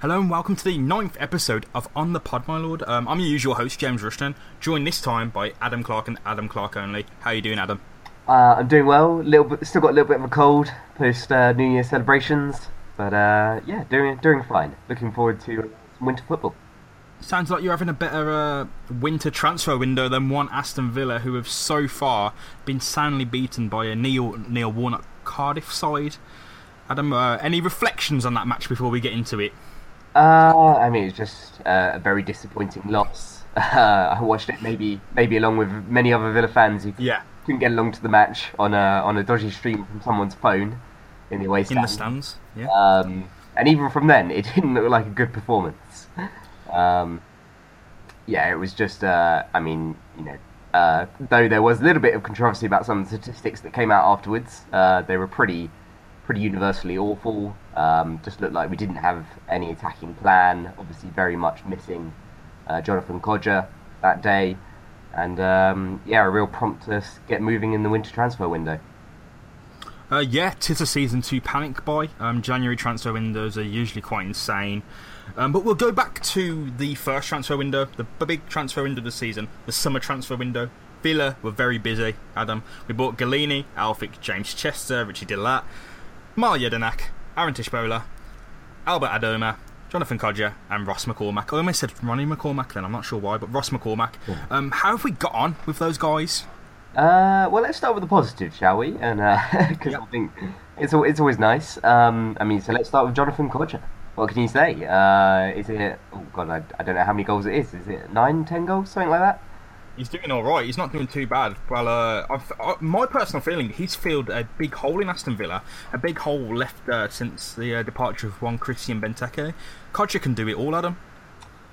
Hello and welcome to the ninth episode of On the Pod, my lord. Um, I'm your usual host, James Rushton, joined this time by Adam Clark and Adam Clark only. How are you doing, Adam? Uh, I'm doing well. Little bit, still got a little bit of a cold post uh, New Year celebrations, but uh, yeah, doing doing fine. Looking forward to winter football. Sounds like you're having a better uh, winter transfer window than one Aston Villa, who have so far been soundly beaten by a Neil Neil Warnock Cardiff side. Adam, uh, any reflections on that match before we get into it? Uh, I mean, it's just uh, a very disappointing loss. Uh, I watched it maybe maybe along with many other Villa fans who Yeah, couldn't get along to the match on a on a dodgy stream from someone's phone in the away stand. in the stands. Yeah. Um, and even from then, it didn't look like a good performance. Um, yeah, it was just, uh, I mean, you know, uh, though there was a little bit of controversy about some of the statistics that came out afterwards, uh, they were pretty, pretty universally awful. Um, just looked like we didn't have any attacking plan. Obviously, very much missing uh, Jonathan Kodjia that day, and um, yeah, a real prompt to get moving in the winter transfer window. Uh, yeah, tis a season to panic buy. Um, January transfer windows are usually quite insane. Um, but we'll go back to the first transfer window, the big transfer window of the season, the summer transfer window. Villa were very busy, Adam. We bought Gollini, Elphick, James Chester, Richie De Laet, Mile Jedinak, Aaron Tshibola, Albert Adomah, Jonathan Kodjia, and Ross McCormack. I almost said Ronnie McCormack then, I'm not sure why, but Ross McCormack. Um, how have we got on with those guys? Uh, well, let's start with the positive, shall we? And because Yep. I think it's it's always nice. Um, I mean, so let's start with Jonathan Kodjia. What can you say? Uh, is it? Oh God, I, I don't know how many goals it is. Is it nine, ten goals, something like that? He's doing all right. He's not doing too bad. Well, uh, I've, I, my personal feeling, he's filled a big hole in Aston Villa, a big hole left uh, since the uh, departure of one Christian Benteke. Kodjia can do it all, Adam.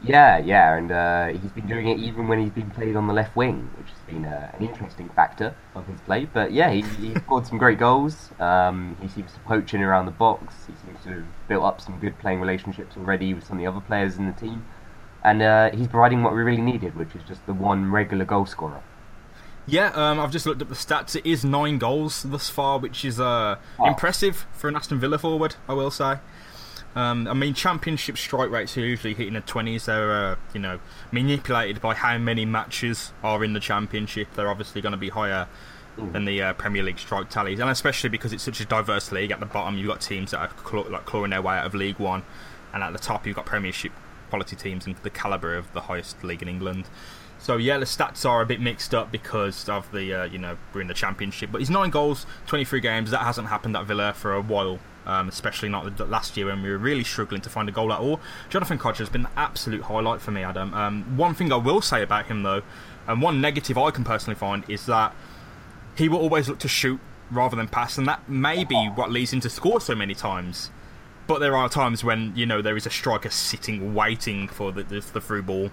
Yeah, yeah, and uh, he's been doing it even when he's been played on the left wing, which has been uh, an interesting factor of his play. But yeah, he, he scored some great goals. Um, he seems to poach in around the box. He seems to have built up some good playing relationships already with some of the other players in the team. And uh, he's providing what we really needed, which is just the one regular goal scorer. Yeah, um, I've just looked up the stats. It is nine goals thus far, which is uh, Oh. impressive for an Aston Villa forward, I will say. Um, I mean, championship strike rates are usually hitting the twenties. They're, uh, you know, manipulated by how many matches are in the championship. They're obviously going to be higher than the uh, Premier League strike tallies, and especially because it's such a diverse league. At the bottom, you've got teams that are claw- like clawing their way out of League One, and at the top, you've got Premiership quality teams and the caliber of the highest league in England. So yeah, the stats are a bit mixed up because of the uh, you know we're in the championship. But he's nine goals, twenty three games. That hasn't happened at Villa for a while, um, especially not last year when we were really struggling to find a goal at all. Jonathan Kodjia has been the absolute highlight for me, Adam. Um, one thing I will say about him though, and one negative I can personally find is that he will always look to shoot rather than pass, and that may be what leads him to score so many times. But there are times when you know there is a striker sitting waiting for the the, the through ball,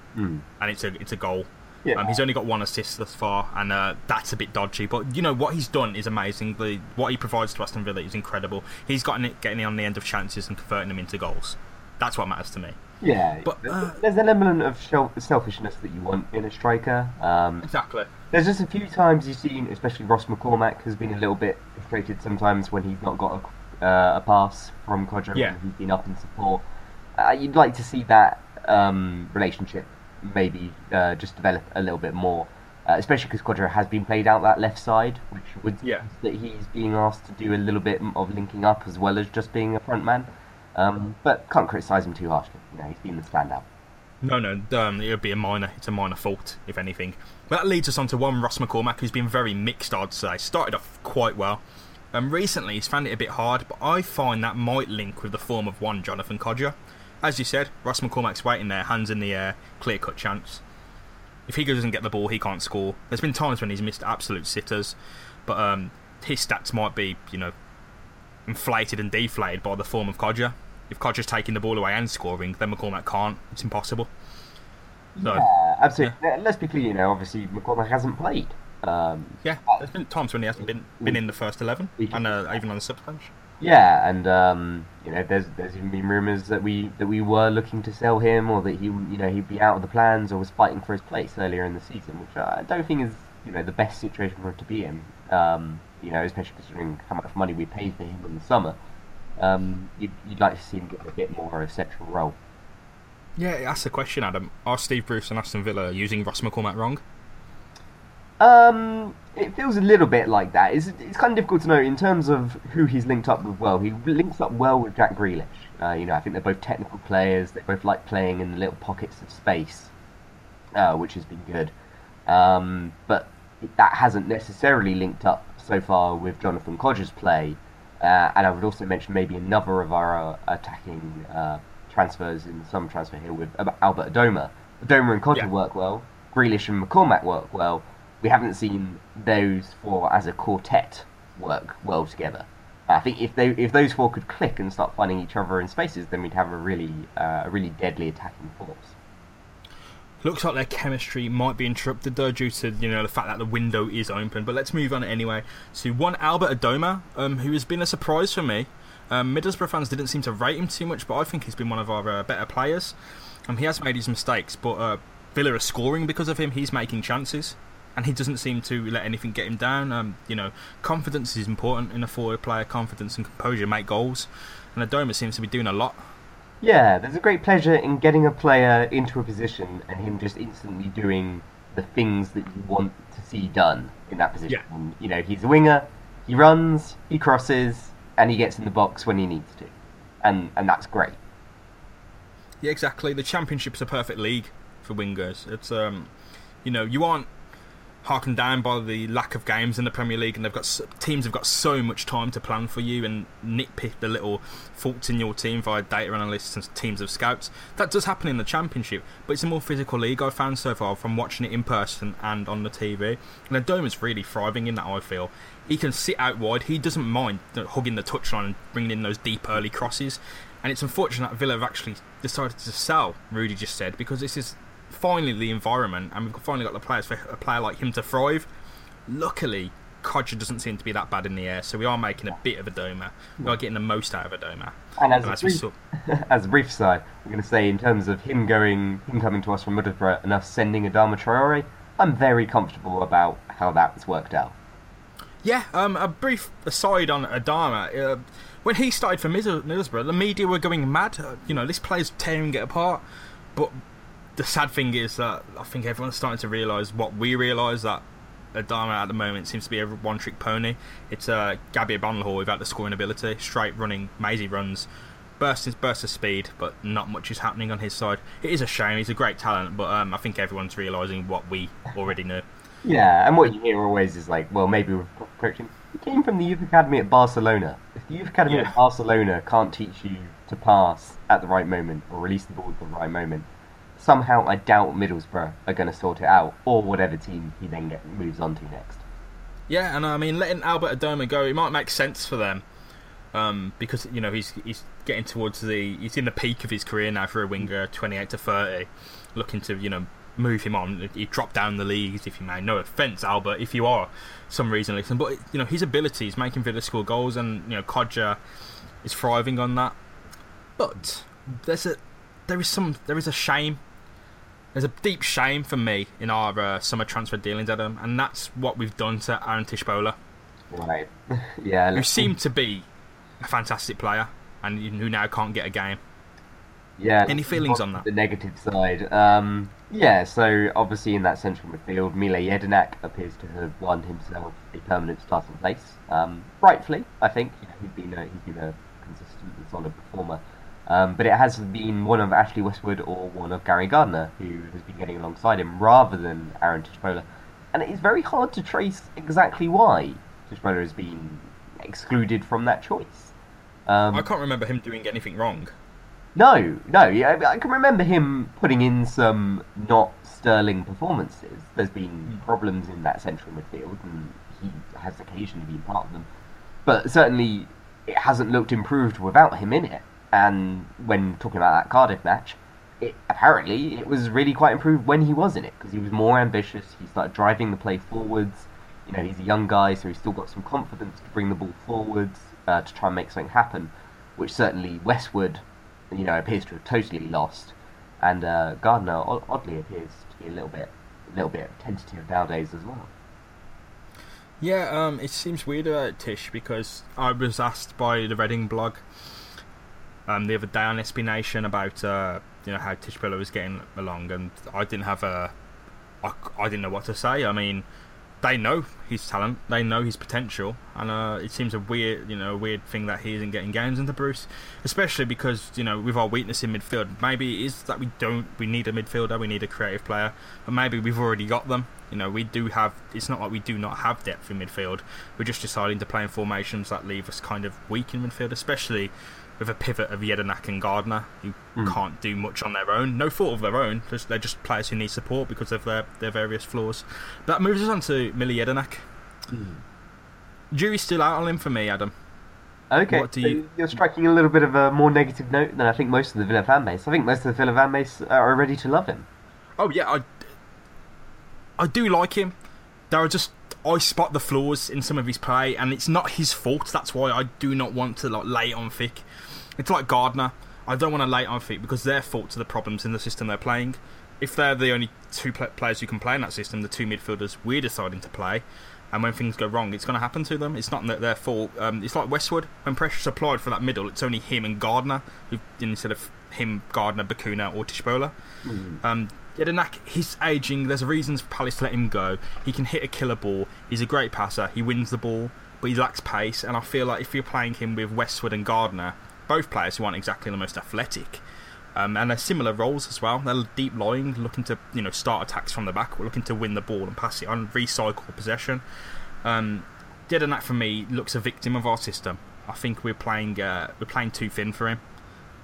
and it's a it's a goal. Yeah. Um, he's only got one assist thus far, and uh, that's a bit dodgy. But you know what he's done is amazing. The, what he provides to Aston Villa is incredible. He's gotten it, getting on the end of chances and converting them into goals. That's what matters to me. Yeah, But, there's, uh, there's an element of selfishness that you want in a striker. Um, Exactly. There's just a few times you've seen, especially Ross McCormack has been a little bit frustrated sometimes when he's not got a, uh, a pass from Kodjia Yeah. he's been up in support. Uh, you'd like to see that um, relationship maybe uh, just develop a little bit more, uh, especially because Kodjia has been played out that left side, which would Yeah. that he's being asked to do a little bit of linking up as well as just being a front man. Um, but can't criticise him too harshly. You know, he's been the standout. No, no, um, it would be a minor. It's a minor fault, if anything. But that leads us on to one Ross McCormack, who's been very mixed, I'd say. Started off quite well. Um, recently, he's found it a bit hard, but I find that might link with the form of one Jonathan Kodjia. As you said, Ross McCormack's waiting there, hands in the air, clear cut chance. If he doesn't get the ball, he can't score. There's been times when he's missed absolute sitters, but um, his stats might be, you know, inflated and deflated by the form of Kodjia. If Kodjia's taking the ball away and scoring, then McCormack can't. It's impossible. So, Yeah, absolutely. Now, Let's be clear, you know, obviously McCormack hasn't played. Um, yeah, there's been times when he hasn't been been in the first eleven and uh, even on the sub bench. yeah, and um, you know, there's there's even been rumours that we that we were looking to sell him, or that he you know he'd be out of the plans, or was fighting for his place earlier in the season, which I don't think is you know the best situation for him to be in. Um, you know, especially considering how much money we paid for him in the summer. um, you'd, you'd like to see him get a bit more of a central role. Yeah, that's the question, Adam. Are Steve Bruce and Aston Villa using Ross McCormack wrong? Um, it feels a little bit like that. It's, it's kind of difficult to know in terms of who he's linked up with well. He links up well with Jack Grealish. Uh, you know, I think they're both technical players. They both like playing in the little pockets of space, uh, which has been good. Um, but that hasn't necessarily linked up so far with Jonathan Kodjia's play. Uh, and I would also mention maybe another of our uh, attacking uh, transfers in some transfer here with Albert Adomah. Adomah and Kodjia yeah. work well. Grealish and McCormack work well we haven't seen those four as a quartet work well together. I think if they if those four could click and start finding each other in spaces, then we'd have a really uh, a really deadly attacking force. Looks like their chemistry might be interrupted though due to you know the fact that the window is open. But let's move on anyway. So one Albert Adomah, um, who has been a surprise for me. Um, Middlesbrough fans didn't seem to rate him too much, but I think he's been one of our uh, better players. Um, he has made his mistakes, but uh, Villa are scoring because of him. He's making chances and he doesn't seem to let anything get him down. Um, you know, confidence is important in a forward player. Confidence and composure make goals, and Adomah seems to be doing a lot. Yeah, there's a great pleasure in getting a player into a position and him just instantly doing the things that you want to see done in that position. Yeah. And, you know, he's a winger. He runs, he crosses, and he gets in the box when he needs to, and and that's great. Yeah, exactly. The championship's a perfect league for wingers. It's um, you know, you aren't harkened down by the lack of games in the Premier League, and they've got teams have got so much time to plan for you and nitpick the little faults in your team via data analysts and teams of scouts. That does happen in the Championship, but it's a more physical league I've found so far from watching it in person and on the TV. And is really thriving in that. I feel he can sit out wide. He doesn't mind uh, hugging the touchline and bringing in those deep early crosses. And it's unfortunate that Villa have actually decided to sell. Rudy Gestede because this is finally the environment, and we've finally got the players for a player like him to thrive. Luckily, Kodjia doesn't seem to be that bad in the air, so we are making a bit of Adomah. We are getting the most out of Adomah. And as, and a, brief, saw... as a brief side, I'm going to say in terms of him going, him coming to us from Middlesbrough and us sending Adama Traore, I'm very comfortable about how that's worked out. Yeah, um, a brief aside on Adama. Uh, when he started for Middlesbrough, the media were going mad. Uh, you know, this player's tearing it apart. But the sad thing is that I think everyone's starting to realise what we realise that Adama at the moment seems to be a one trick pony. It's uh, Gabby Agbonlahor without the scoring ability, straight running, mazy runs, bursts bursts of speed, but not much is happening on his side. It is a shame. He's a great talent, but um, I think everyone's realising what we already knew. Yeah, and what you hear always is like, well, maybe we're approaching. He came from the youth academy at Barcelona. If the youth academy yeah. at Barcelona can't teach you to pass at the right moment or release the ball at the right moment, somehow I doubt Middlesbrough are going to sort it out, or whatever team he then get, moves on to next. Yeah, and I mean, letting Albert Adomah go, it might make sense for them. Um, because you know he's he's getting towards the he's in the peak of his career now for a winger, 28 to 30, looking to you know move him on. He dropped down the leagues, if you may. No offense, Albert, if you are some reason listen, but you know his abilities, making Villa score goals, and you know Kodjia is thriving on that. But there's a there is some there is a shame there's a deep shame for me in our uh, summer transfer dealings, Adam, and that's what we've done to Aaron Tshibola. Right. yeah. Who seemed to be a fantastic player and who now can't get a game. Yeah. Any feelings on that? The negative side. Um, yeah, so obviously in that central midfield, Mile Jedinak appears to have won himself a permanent starting place. Um, rightfully, I think. You know, he's been a, he's been a consistent and solid performer. Um, but it has been one of Ashley Westwood or one of Gary Gardner who has been getting alongside him rather than Aaron Tshibola. And it is very hard to trace exactly why Tshibola has been excluded from that choice. Um, I can't remember him doing anything wrong. No, no. Yeah, I can remember him putting in some not sterling performances. There's been hmm. problems in that central midfield, and he has occasionally been part of them. But certainly, it hasn't looked improved without him in it. And when talking about that Cardiff match, it, apparently it was really quite improved when he was in it because he was more ambitious. He started driving the play forwards. You know, he's a young guy, so he's still got some confidence to bring the ball forwards uh, to try and make something happen, which certainly Westwood, you know, appears to have totally lost. And uh, Gardner oddly appears to be a little bit, a little bit tentative nowadays as well. Yeah, um, it seems weird about Tish because I was asked by the Reading blog um, the other day on SB Nation about uh, you know how Tshibola was getting along, and I didn't have a, I, I didn't know what to say. I mean, they know his talent, they know his potential, and uh, it seems a weird, you know, weird thing that he isn't getting games into Bruce, especially because you know with our weakness in midfield, maybe it is that we don't, we need a midfielder, we need a creative player, but maybe we've already got them. You know, we do have. It's not like we do not have depth in midfield. We're just deciding to play in formations that leave us kind of weak in midfield, especially with a pivot of Jedinak and Gardner, who Mm. can't do much on their own. No fault of their own. Just, they're just players who need support because of their, their various flaws. That moves us on to Mile Jedinak. Jury's still out on him for me, Adam. Okay, What do so you- you're striking a little bit of a more negative note than I think most of the Villa fan base. I think most of the Villa fan base are ready to love him. Oh yeah, I, I do like him. There are just I spot the flaws in some of his play, and it's not his fault. That's why I do not want to like lay it on Fick. It's like Gardner. I don't want to lay it on Fick because their faults are the problems in the system they're playing. If they're the only two players who can play in that system, the two midfielders we're deciding to play, and when things go wrong, it's going to happen to them. It's not their- fault. Um, it's like Westwood when pressure's applied for that middle. It's only him and Gardner who instead of him, Gardner, Bacuna, or Tshibola. Um, Jedinak, he's aging. There's reasons for Palace to let him go. He can hit a killer ball. He's a great passer. He wins the ball, but he lacks pace. And I feel like if you're playing him with Westwood and Gardner, both players who aren't exactly the most athletic, um, and they're similar roles as well. They're deep lying, looking to you know start attacks from the back. We're looking to win the ball and pass it on, recycle possession. Um, Jedinak for me looks a victim of our system. I think we're playing uh, we're playing too thin for him.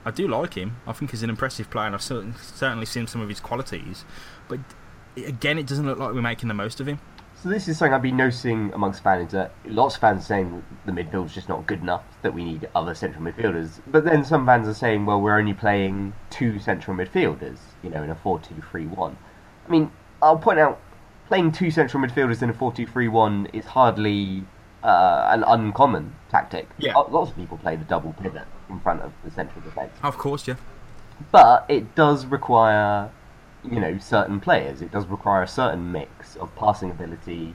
I do like him. I think he's an impressive player, and I've certainly, seen some of his qualities. But again, it doesn't look like we're making the most of him. So this is something I've been noticing amongst fans that lots of fans are saying the midfield's just not good enough, that we need other central midfielders. But then some fans are saying, well, we're only playing two central midfielders, you know, in a 4-2-3-1. I mean, I'll point out, playing two central midfielders in a 4-2-3-1 is hardly uh, an uncommon tactic. Yeah. Lots of people play the double pivot in front of the central defence. Of course, yeah. But it does require, you know, certain players. It does require a certain mix of passing ability,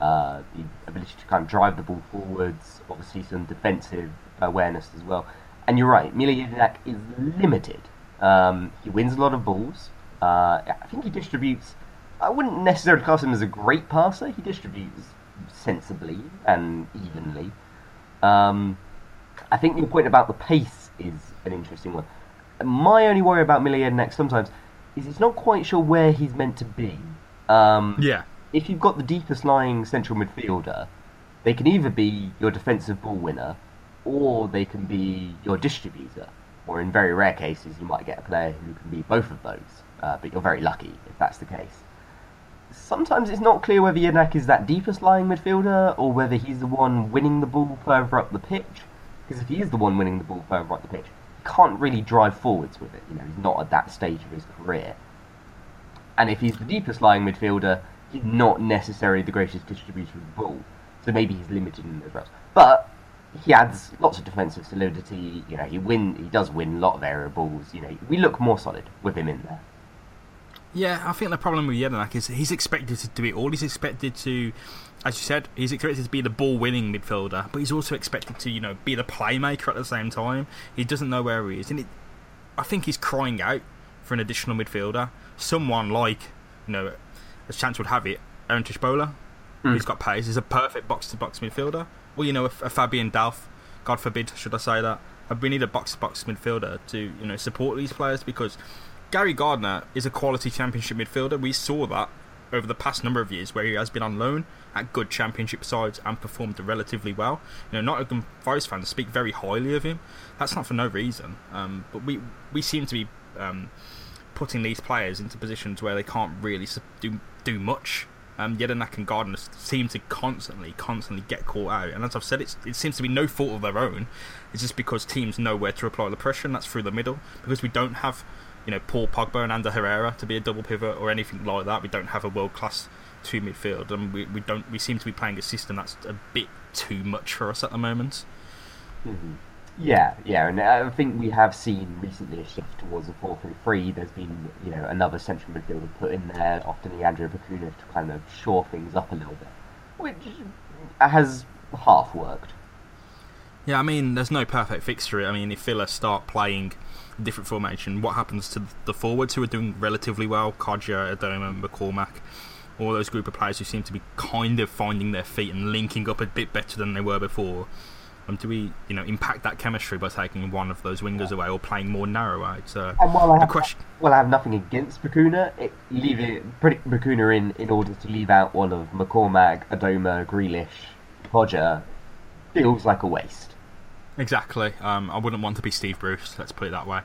uh, the ability to kind of drive the ball forwards, obviously some defensive awareness as well. And you're right, Mile Jedinak is limited. Um, he wins a lot of balls. Uh, I think he distributes. I wouldn't necessarily class him as a great passer. He distributes sensibly and evenly. Um, I think your point about the pace is an interesting one. My only worry about Mile Jedinak sometimes is it's not quite sure where he's meant to be. Um, Yeah. If you've got the deepest lying central midfielder, they can either be your defensive ball winner or they can be your distributor. Or in very rare cases, you might get a player who can be both of those. Uh, but you're very lucky if that's the case. Sometimes it's not clear whether Yanak is that deepest lying midfielder or whether he's the one winning the ball further up the pitch. Because if he is the one winning the ball further up the pitch, he can't really drive forwards with it. You know, he's not at that stage of his career. And if he's the deepest lying midfielder, he's not necessarily the greatest distributor of the ball. So maybe he's limited in those routes. But he adds lots of defensive solidity. You know, he win. He does win a lot of area balls. You know, we look more solid with him in there. Yeah, I think the problem with Jedinak is he's expected to do it all. He's expected to, as you said, he's expected to be the ball winning midfielder, but he's also expected to, you know, be the playmaker at the same time. He doesn't know where he is. And it, I think he's crying out for an additional midfielder. Someone like, you know, as chance would have it, Aaron Tshibola, hmm. who's got pace, is a perfect box to box midfielder. Well, you know, a, a Fabian Delph, God forbid, should I say that. We need a box to box midfielder to, you know, support these players because Gary Gardner is a quality championship midfielder. We saw that over the past number of years where he has been on loan at good championship sides and performed relatively well. You know, Nottingham Forest fans speak very highly of him. That's not for no reason. Um, but we we seem to be um, putting these players into positions where they can't really do do much. Um, Jedinak and Gardner seem to constantly, constantly get caught out. And as I've said, it seems to be no fault of their own. It's just because teams know where to apply the pressure, and that's through the middle. Because we don't have, you know, Paul Pogba and Ander Herrera to be a double pivot or anything like that. We don't have a world class two midfield, and we, we don't. We seem to be playing a system that's a bit too much for us at the moment. Mm-hmm. Yeah, yeah, and I think we have seen recently a shift towards a 4 3 3. There's been, you know, another central midfielder put in there, often the Leandro Bacuna, to kind of shore things up a little bit. Which has half worked. Yeah, I mean, there's no perfect fix to it. I mean, if Villa start playing a different formation, what happens to the forwards who are doing relatively well? Kodjia, Adomah, McCormack, all those group of players who seem to be kind of finding their feet and linking up a bit better than they were before. Um, do we, you know, impact that chemistry by taking one of those wingers away or playing more narrow out? Uh, And while I have, question, well, I have nothing against Bacuna, it, leave it, putting Bacuna in in order to leave out one of McCormack, Adomah, Grealish, Kodjia feels like a waste. Exactly. Um, I wouldn't want to be Steve Bruce. Let's put it that way.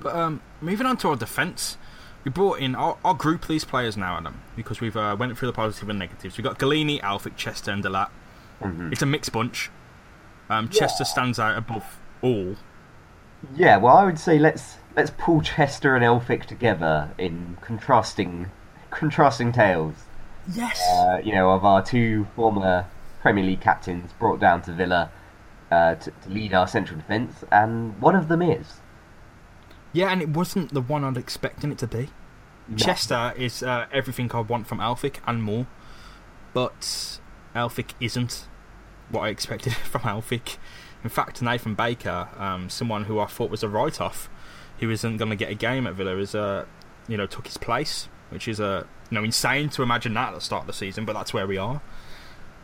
But um, moving on to our defence, we brought in. I'll, I'll group these players now, Adam, because we've uh, went through the positive and negatives. We've got Gollini, Elphick, Chester, and De Laet. Mhm. It's a mixed bunch. Um, Chester stands out above all. Yeah, well, I would say let's let's pull Chester and Elphick together in contrasting contrasting tales. Yes. Uh, you know, of our two former Premier League captains brought down to Villa uh, to, to lead our central defence, and one of them is yeah, and it wasn't the one I'd expecting it to be. No. Chester is uh, everything I want from Elphick and more, but Elphick isn't what I expected from Elphick. In fact, Nathan Baker, um, someone who I thought was a write-off, who isn't going to get a game at Villa, is uh, you know took his place, which is uh, you know insane to imagine that at the start of the season, but that's where we are.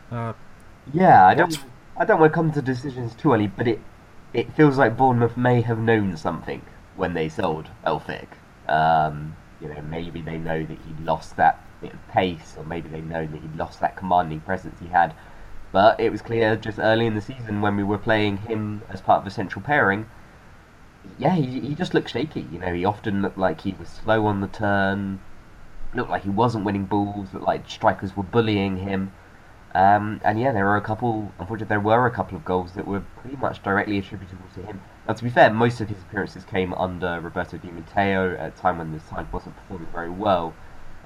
Uh, Yeah, I don't. I don't want to come to decisions too early, but it it feels like Bournemouth may have known something when they sold Elphick. Um, you know, maybe they know that he'd lost that bit of pace, or maybe they know that he'd lost that commanding presence he had. But it was clear just early in the season when we were playing him as part of a central pairing. Yeah, he, he just looked shaky. You know, he often looked like he was slow on the turn. Looked like he wasn't winning balls. Looked like strikers were bullying him. Um, and yeah, there were a couple. Unfortunately, there were a couple of goals that were pretty much directly attributable to him. Now, to be fair, most of his appearances came under Roberto Di Matteo at a time when the side wasn't performing very well.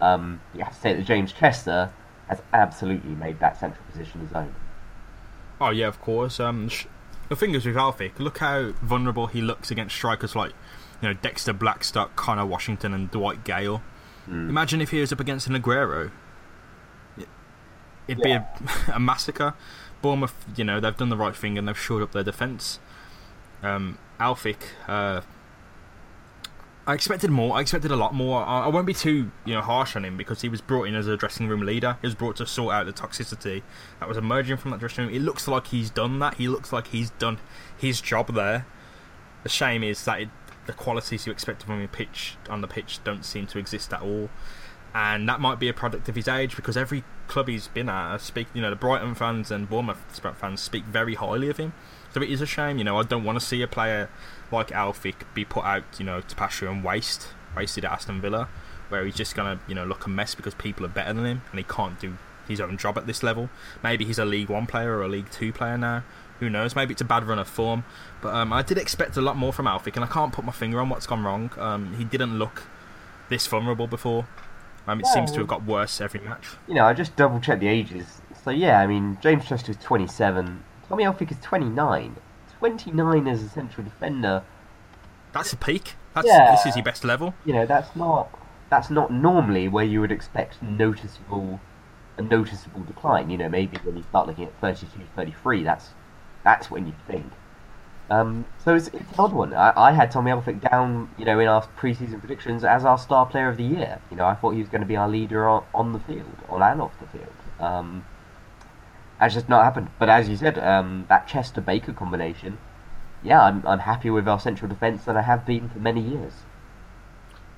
Um, you have to say that James Chester has absolutely made that central position his own. Oh yeah, of course. Um, sh- the thing is with Elphick, look how vulnerable he looks against strikers like, you know, Dexter Blackstock, Connor Washington, and Dwight Gayle. Mm. Imagine if he was up against an Aguero. It- It'd be a, a massacre. Bournemouth, you know, they've done the right thing and they've shored up their defence. Um, Elphick, uh, I expected more. I expected a lot more. I, I won't be too, you know, harsh on him because he was brought in as a dressing room leader. He was brought to sort out the toxicity that was emerging from that dressing room. It looks like he's done that. He looks like he's done his job there. The shame is that it, the qualities you expect from him pitch on the pitch don't seem to exist at all, and that might be a product of his age because every club he's been at, uh, speak, you know, the Brighton fans and Bournemouth fans speak very highly of him. So it is a shame. You know, I don't want to see a player like Elphick be put out, you know, to pasture and waste, wasted at Aston Villa, where he's just gonna, you know, look a mess because people are better than him and he can't do his own job at this level. Maybe he's a League One player or a League Two player now. Who knows? Maybe it's a bad run of form. But um, I did expect a lot more from Elphick, and I can't put my finger on what's gone wrong. Um, he didn't look this vulnerable before. Um, it Yeah, seems to have got worse every match. You know, I just double checked the ages. So yeah, I mean, James Chester is 27. Tommy Elphick is 29. 29 as a central defender. That's a peak. That's Yeah. this is your best level. you know that's not that's not normally where you would expect noticeable a noticeable decline you know maybe when you start looking at 32 33 that's that's when you think um, so it's, it's an odd one I, I had Tommy Elphick down you know in our preseason predictions as our star player of the year you know I thought he was going to be our leader on, on the field on and off the field um, that's just not happened but as you said um, that Chester Baker combination yeah I'm, I'm happy with our central defence and I have been for many years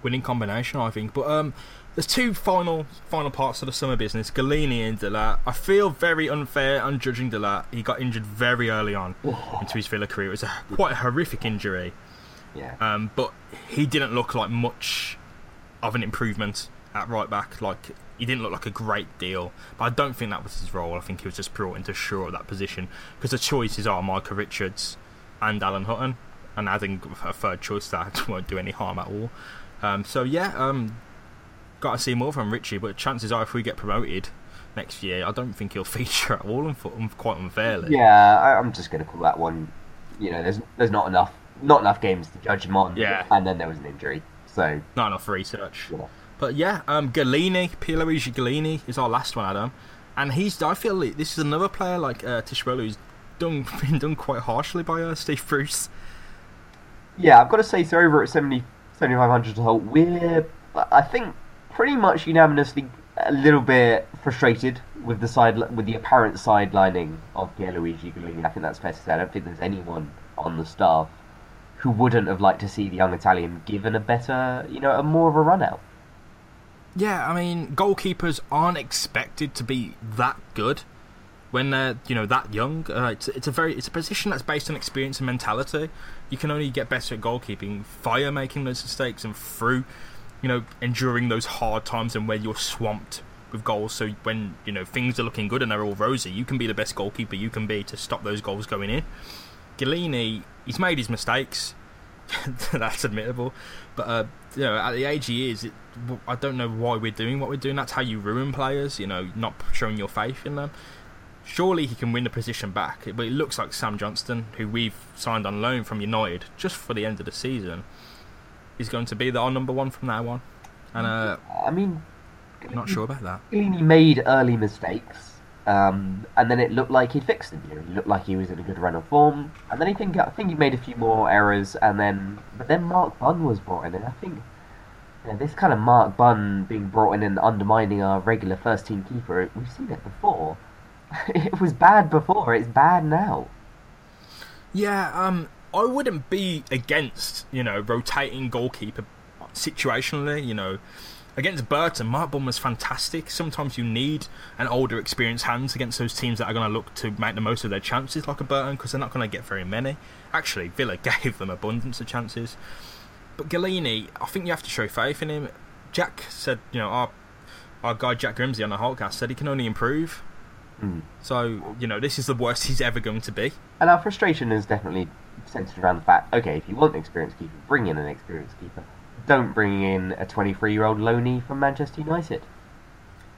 winning combination, I think. But um, there's two final final parts of the summer business: Gollini and De Laet. I feel very unfair on judging De Laet. He got injured very early on into his Villa career. It was a, quite a horrific injury, yeah um, but he didn't look like much of an improvement at right back. Like he didn't look like a great deal. But I don't think that was his role. I think he was just brought in to shore up that position because the choices are Micah Richards and Alan Hutton, and adding a third choice that won't do any harm at all. Um, so yeah, um, got to see more from Richie. But chances are, if we get promoted next year, I don't think he'll feature at all. Quite unfairly. Yeah, I, I'm just going to call that one. You know, there's there's not enough not enough games to judge him on. Yeah. and then there was an injury, so Not enough research. you know. But yeah, um, Gollini, Pierluigi Gollini is our last one, Adam. and he's. I feel like this is another player like uh, Tshibola who's done been done quite harshly by uh, Steve Bruce. Yeah, I've got to say, so over at 70, 7,500 to Holte, we're, I think, pretty much unanimously a little bit frustrated with the side with the apparent sidelining of Pierluigi Gollini. I think that's fair to say. I don't think there's anyone on the staff who wouldn't have liked to see the young Italian given a better, you know, a more of a run out. Yeah, I mean, goalkeepers aren't expected to be that good when they're you know that young. Uh, it's, it's a very it's a position that's based on experience and mentality. You can only get better at goalkeeping via making those mistakes and through you know enduring those hard times and where you're swamped with goals. So when you know things are looking good and they're all rosy, you can be the best goalkeeper you can be to stop those goals going in. Gollini, he's made his mistakes. that's admittable, but uh, you know at the age he is, it, I don't know why we're doing what we're doing. That's how you ruin players. You know, not showing your faith in them surely he can win the position back. But it looks like Sam Johnstone, who we've signed on loan from United just for the end of the season, is going to be the, our number one from now on. And uh, I mean, I'm not sure about that. He made early mistakes, um, and then it looked like he'd fixed them. You know, he looked like he was in a good run of form, and then he think I think he made a few more errors, and then but then Mark Bunn was brought in, and I think. You know, this kind of Mark Bunn being brought in and undermining our regular first team keeper, we've seen it before. it was bad before. It's bad now. Yeah, um, I wouldn't be against you know rotating goalkeeper situationally. You know, against Burton, Mark Bunn was fantastic. Sometimes you need an older, experienced hands against those teams that are going to look to make the most of their chances, like a Burton, because they're not going to get very many. Actually, Villa gave them abundance of chances. But Gollini, I think you have to show faith in him. Jack said, you know, our our guy Jack Grimsey on the Hulkcast said he can only improve. Mm. So, you know, this is the worst he's ever going to be. And our frustration is definitely centered around the fact okay, if you want an experienced keeper, bring in an experienced keeper. Don't bring in a 23 year old loanee from Manchester United.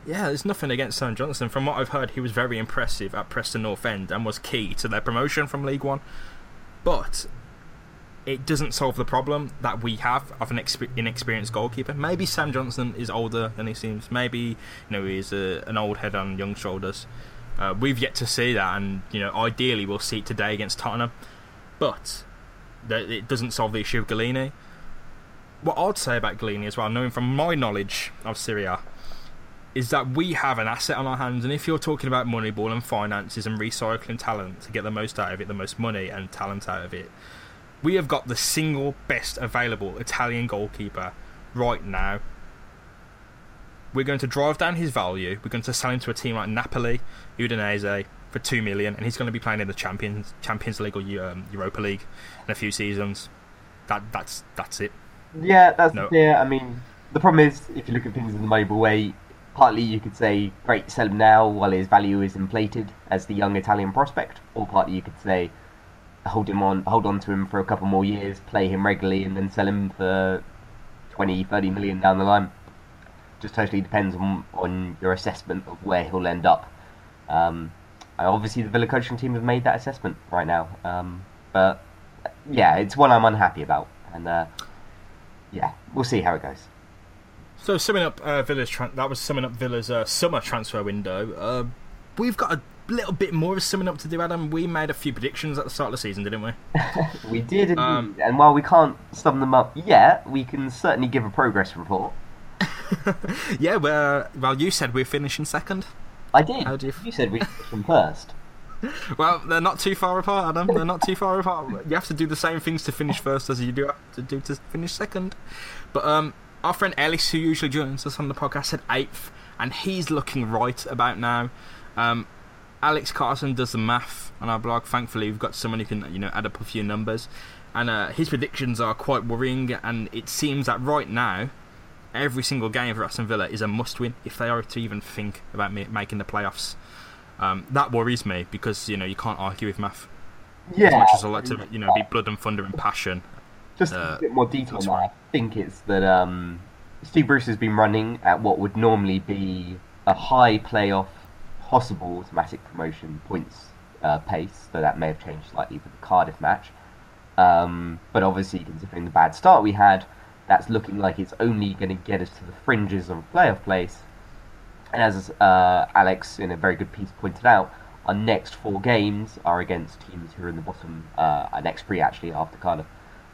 Yeah, there's nothing against Sam Johnstone. From what I've heard, he was very impressive at Preston North End and was key to their promotion from League One. But it doesn't solve the problem that we have of an inexperienced goalkeeper. Maybe Sam Johnstone is older than he seems. Maybe you know he's a, an old head on young shoulders. Uh, we've yet to see that, and you know, ideally we'll see it today against Tottenham. But it doesn't solve the issue of Gollini. What I'd say about Gollini as well, knowing from my knowledge of Serie A, is that we have an asset on our hands, and if you're talking about Moneyball and finances and recycling talent to get the most out of it, the most money and talent out of it, we have got the single best available Italian goalkeeper right now we're going to drive down his value. We're going to sell him to a team like Napoli, Udinese for two million, and he's going to be playing in the Champions Champions League or um, Europa League in a few seasons. That that's that's it. Yeah, that's no. yeah. I mean, the problem is if you look at things in the Moneyball way, partly you could say great sell him now while his value is inflated as the young Italian prospect, or partly you could say hold him on, hold on to him for a couple more years, play him regularly, and then sell him for 20, 30 million down the line just totally depends on, on your assessment of where he'll end up. Um, obviously, the Villa coaching team have made that assessment right now, um, but yeah, it's one I'm unhappy about, and uh, yeah, we'll see how it goes. So summing up uh, Villa's that was summing up Villa's uh, summer transfer window. Uh, we've got a little bit more of summing up to do, Adam. We made a few predictions at the start of the season, didn't we? we did, um, and while we can't sum them up yet, we can certainly give a progress report. yeah, well, well, you said we're finishing second. I did. How do you... you said we finished first. well, they're not too far apart, Adam. They're not too far apart. You have to do the same things to finish first as you do have to do to finish second. But um, our friend Ellis, who usually joins us on the podcast, said eighth, and he's looking right about now. Um, Alex Carson does the math on our blog. Thankfully, we've got someone who can you know add up a few numbers, and uh, his predictions are quite worrying. And it seems that right now every single game for Aston Villa is a must win if they are to even think about making the playoffs. Um, that worries me because you know you can't argue with math. Yeah. As much as I like to, you know, be blood and thunder and passion. Just uh, a bit more detail. I think it's that um, Steve Bruce has been running at what would normally be a high playoff, possible automatic promotion points uh, pace, though that may have changed slightly for the Cardiff match. Um, but obviously, considering the bad start we had, that's looking like it's only going to get us to the fringes of a playoff place. And as uh, Alex, in a very good piece, pointed out, our next four games are against teams who are in the bottom. Uh, our next three actually after Cardiff,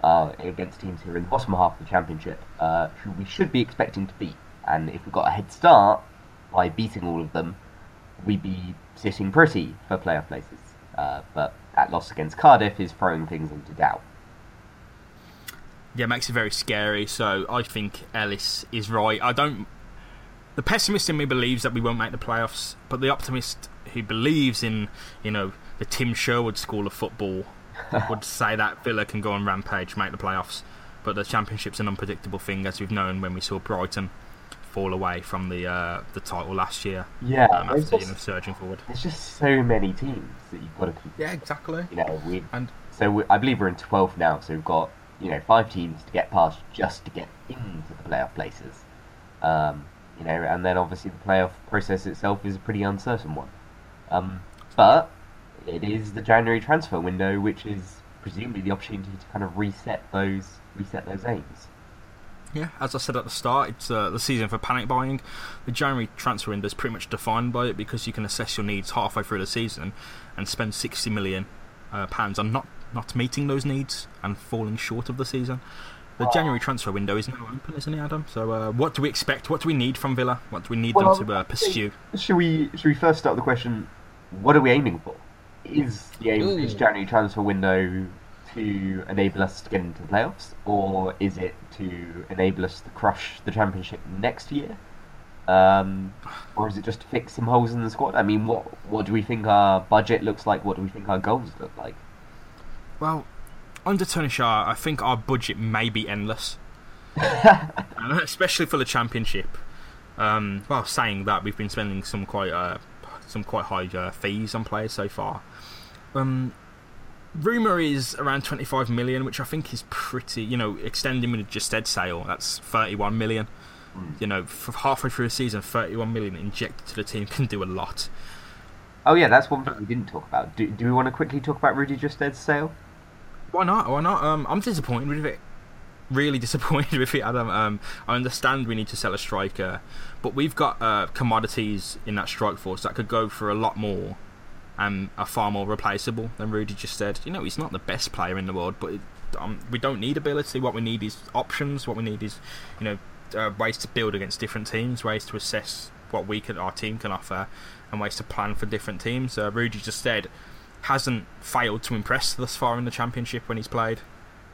uh, against teams who are in the bottom half of the championship, uh, who we should be expecting to beat. And if we got a head start by beating all of them, we'd be sitting pretty for playoff places. Uh, but that loss against Cardiff is throwing things into doubt. Yeah, makes it very scary. So I think Ellis is right. I don't. The pessimist in me believes that we won't make the playoffs, but the optimist who believes in you know the Tim Sherwood school of football would say that Villa can go on rampage, make the playoffs. But the championship's an unpredictable thing, as we've known when we saw Brighton fall away from the uh, the title last year. Yeah, um, after just, you know, surging forward. There's just so many teams that you've got to keep. Yeah, exactly. You know, we and so we, I believe we're in 12th now. So we've got you know five teams to get past just to get into the playoff places. Um, you know, and then obviously the playoff process itself is a pretty uncertain one. Um, but it is the January transfer window, which is presumably the opportunity to kind of reset those reset those aims. Yeah, as I said at the start, it's uh, the season for panic buying. The January transfer window is pretty much defined by it because you can assess your needs halfway through the season and spend 60 million uh, pounds on not, not meeting those needs and falling short of the season. The January transfer window is now open, isn't it, Adam? So, uh, what do we expect? What do we need from Villa? What do we need Well, them to uh, pursue? Should we should we first start with the question? What are we aiming for? Is the aim of this January transfer window to enable us to get into the playoffs, or is it to enable us to crush the championship next year? Um, or is it just to fix some holes in the squad? I mean, what what do we think our budget looks like? What do we think our goals look like? Well, under Tony Xia, I think our budget may be endless, especially for the championship. Um, well, saying that, we've been spending some quite uh, some quite high uh, fees on players so far. Um, rumor is around 25 million, which I think is pretty. You know, extending with a Gestede sale, that's 31 million. You know, for halfway through a season, 31 million injected to the team can do a lot. Oh yeah, that's one thing we didn't talk about. Do, do we want to quickly talk about Rudy Gestede's sale? Why not? Why not? Um, I'm disappointed with it. Really disappointed with it, Adam. Um, I understand we need to sell a striker, but we've got uh, commodities in that strike force that could go for a lot more and are far more replaceable than Rudy Gestede. You know, he's not the best player in the world, but it, um, we don't need ability. What we need is options. What we need is, you know, uh, ways to build against different teams, ways to assess what we can, our team can offer, and ways to plan for different teams. Uh, Rudy Gestede hasn't failed to impress thus far in the championship when he's played,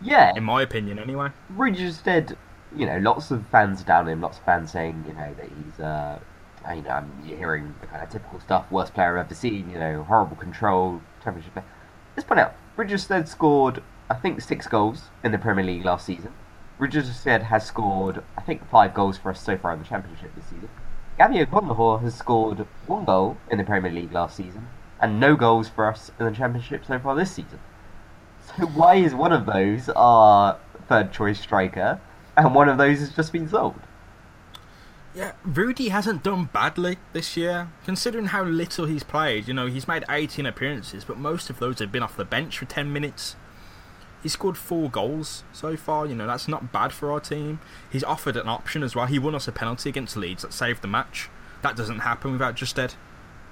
Yeah, in my opinion, anyway. Rudy Gestede, you know, lots of fans down him. Lots of fans saying, you know, that he's, uh, you know, I'm you're hearing the kind of typical stuff. Worst player I've ever seen. You know, horrible control, championship. player. Let's point out, Rudy Gestede scored, I think, six goals in the Premier League last season. Rudy Gestede has scored, I think, five goals for us so far in the championship this season. Gabby Agbonlahor has scored one goal in the Premier League last season, and no goals for us in the championship so far this season. So why is one of those our third choice striker, and one of those has just been sold? Yeah, Rudy hasn't done badly this year, considering how little he's played. You know, he's made 18 appearances, but most of those have been off the bench for 10 minutes. He scored four goals so far. You know, that's not bad for our team. He's offered an option as well. He won us a penalty against Leeds that saved the match. That doesn't happen without Gestede.